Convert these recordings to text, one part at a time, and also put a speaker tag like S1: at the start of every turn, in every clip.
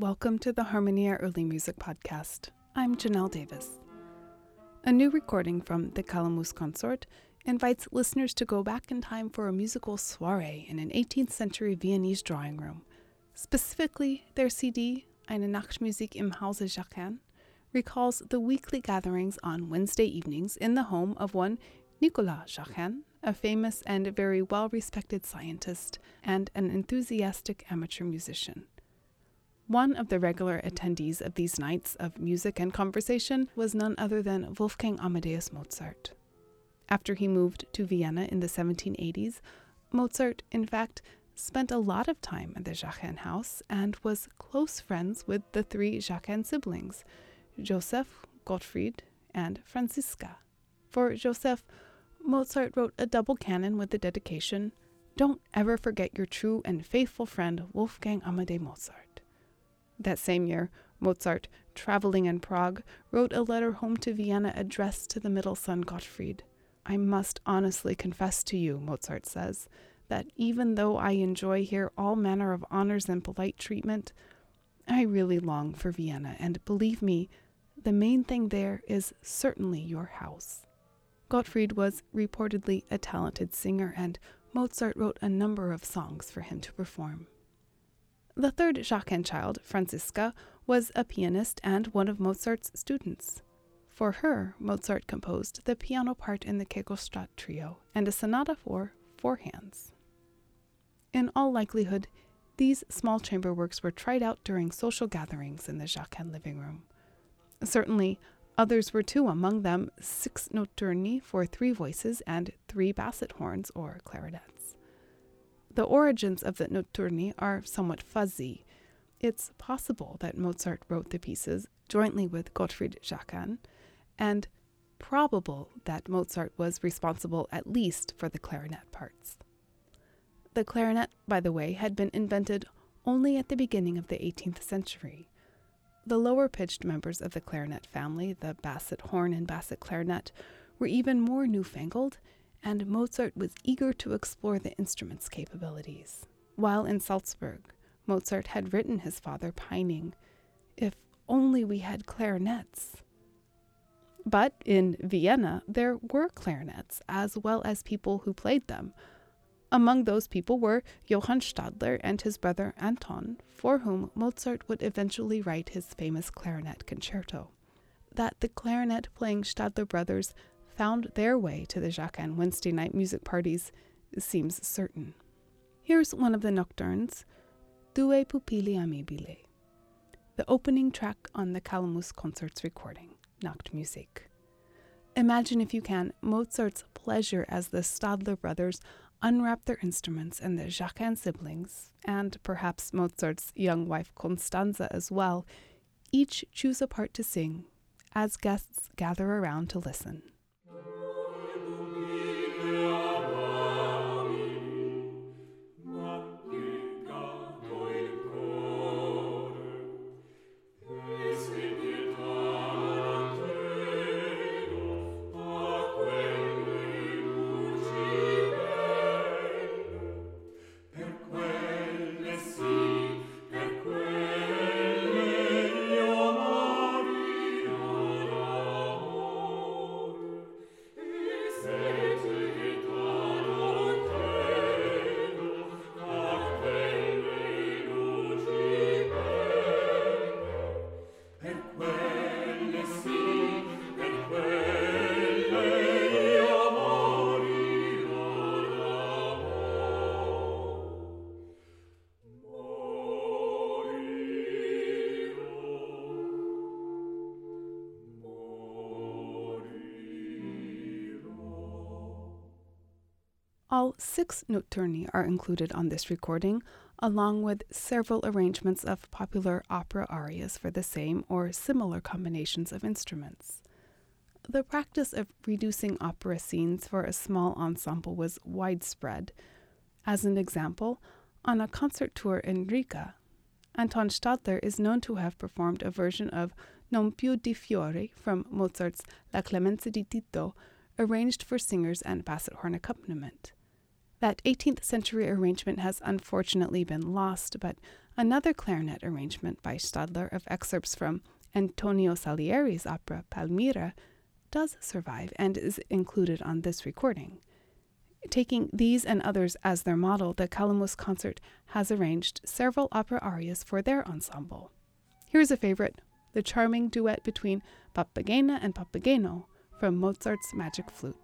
S1: welcome to the Harmonia Early Music Podcast. I'm Janelle Davis. A new recording from the Calamus Consort invites listeners to go back in time for a musical soiree in an 18th century Viennese drawing room. Specifically, their CD, Eine Nachtmusik im Hause Jacquin, recalls the weekly gatherings on Wednesday evenings in the home of one Nicolas Jacquin, a famous and very well respected scientist and an enthusiastic amateur musician. One of the regular attendees of these nights of music and conversation was none other than Wolfgang Amadeus Mozart. After he moved to Vienna in the 1780s, Mozart, in fact, spent a lot of time at the Jacquin house and was close friends with the three Jacquin siblings, Joseph, Gottfried, and Franziska. For Joseph, Mozart wrote a double canon with the dedication Don't ever forget your true and faithful friend Wolfgang Amadeus Mozart. That same year, Mozart, traveling in Prague, wrote a letter home to Vienna addressed to the middle son Gottfried. I must honestly confess to you, Mozart says, that even though I enjoy here all manner of honors and polite treatment, I really long for Vienna, and believe me, the main thing there is certainly your house. Gottfried was reportedly a talented singer, and Mozart wrote a number of songs for him to perform. The third Jacquin child, Franziska, was a pianist and one of Mozart's students. For her, Mozart composed the piano part in the Kegelstatt trio and a sonata for four hands. In all likelihood, these small chamber works were tried out during social gatherings in the Jacquin living room. Certainly, others were too, among them six notturni for three voices and three basset horns or clarinets. The origins of the notturni are somewhat fuzzy. It's possible that Mozart wrote the pieces jointly with Gottfried Jacquin, and probable that Mozart was responsible at least for the clarinet parts. The clarinet, by the way, had been invented only at the beginning of the 18th century. The lower pitched members of the clarinet family, the basset horn and basset clarinet, were even more newfangled and Mozart was eager to explore the instrument's capabilities. While in Salzburg, Mozart had written his father pining, If only we had clarinets. But in Vienna, there were clarinets, as well as people who played them. Among those people were Johann Stadler and his brother Anton, for whom Mozart would eventually write his famous clarinet concerto. That the clarinet playing Stadler brothers found their way to the Jacquin Wednesday night music parties seems certain. Here's one of the nocturnes, Due pupille amabile, the opening track on the Calamus Consort's recording, Nachtmusik. Imagine, if you can, Mozart's pleasure as the Stadler brothers unwrap their instruments and the Jacquin siblings, and perhaps Mozart's young wife Constanza as well, each choose a part to sing as guests gather around to listen. All six notturni are included on this recording, along with several arrangements of popular opera arias for the same or similar combinations of instruments. The practice of reducing opera scenes for a small ensemble was widespread. As an example, on a concert tour in Riga, Anton Stadler is known to have performed a version of Non più di fiori from Mozart's La Clemenza di Tito, arranged for singers and basset horn accompaniment. That 18th century arrangement has unfortunately been lost, but another clarinet arrangement by Stadler of excerpts from Antonio Salieri's opera Palmira does survive and is included on this recording. Taking these and others as their model, the Calamus Consort has arranged several opera arias for their ensemble. Here's a favorite the charming duet between Papagena and Papageno from Mozart's Magic Flute.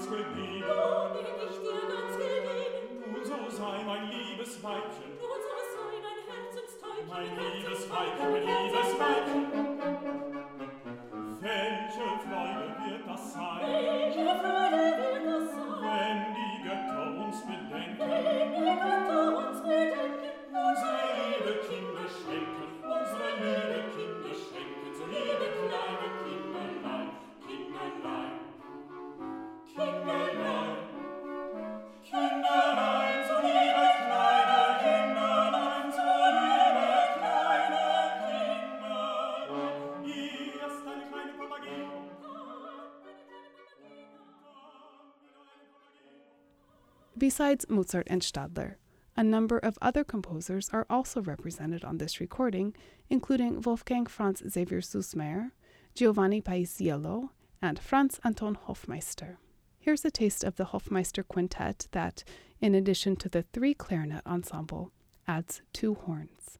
S2: ganz gegeben. Nun bin ich dir ganz gegeben. Nun so sei mein liebes Weibchen. Nun so sei mein Herzenstäubchen. Mein liebes Weibchen, mein liebes Weibchen.
S1: Besides Mozart and Stadler, a number of other composers are also represented on this recording, including Wolfgang Franz Xaver Süssmayr, Giovanni Paisiello, and Franz Anton Hofmeister. Here's a taste of the Hofmeister quintet that, in addition to the three clarinet ensemble, adds two horns.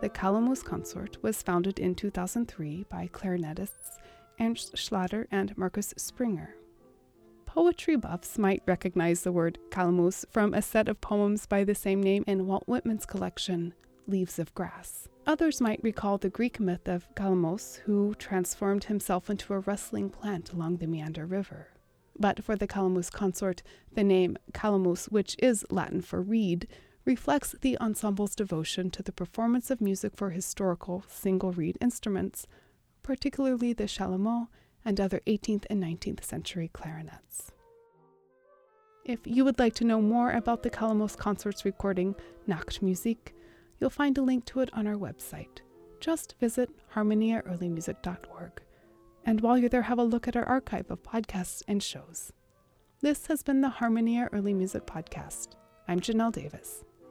S1: The Calamus Consort was founded in 2003 by clarinetists Ernst Schlatter and Markus Springer. Poetry buffs might recognize the word calamus from a set of poems by the same name in Walt Whitman's collection, Leaves of Grass. Others might recall the Greek myth of Calamos, who transformed himself into a rustling plant along the Meander River. But for the Calamus consort, the name calamus, which is Latin for reed, reflects the ensemble's devotion to the performance of music for historical single reed instruments, particularly the chalumeau and other 18th and 19th century clarinets. If you would like to know more about the Calamus Consort's recording, Nachtmusik, you'll find a link to it on our website. Just visit harmoniaearlymusic.org. And while you're there, have a look at our archive of podcasts and shows. This has been the Harmonia Early Music Podcast. I'm Janelle Davis.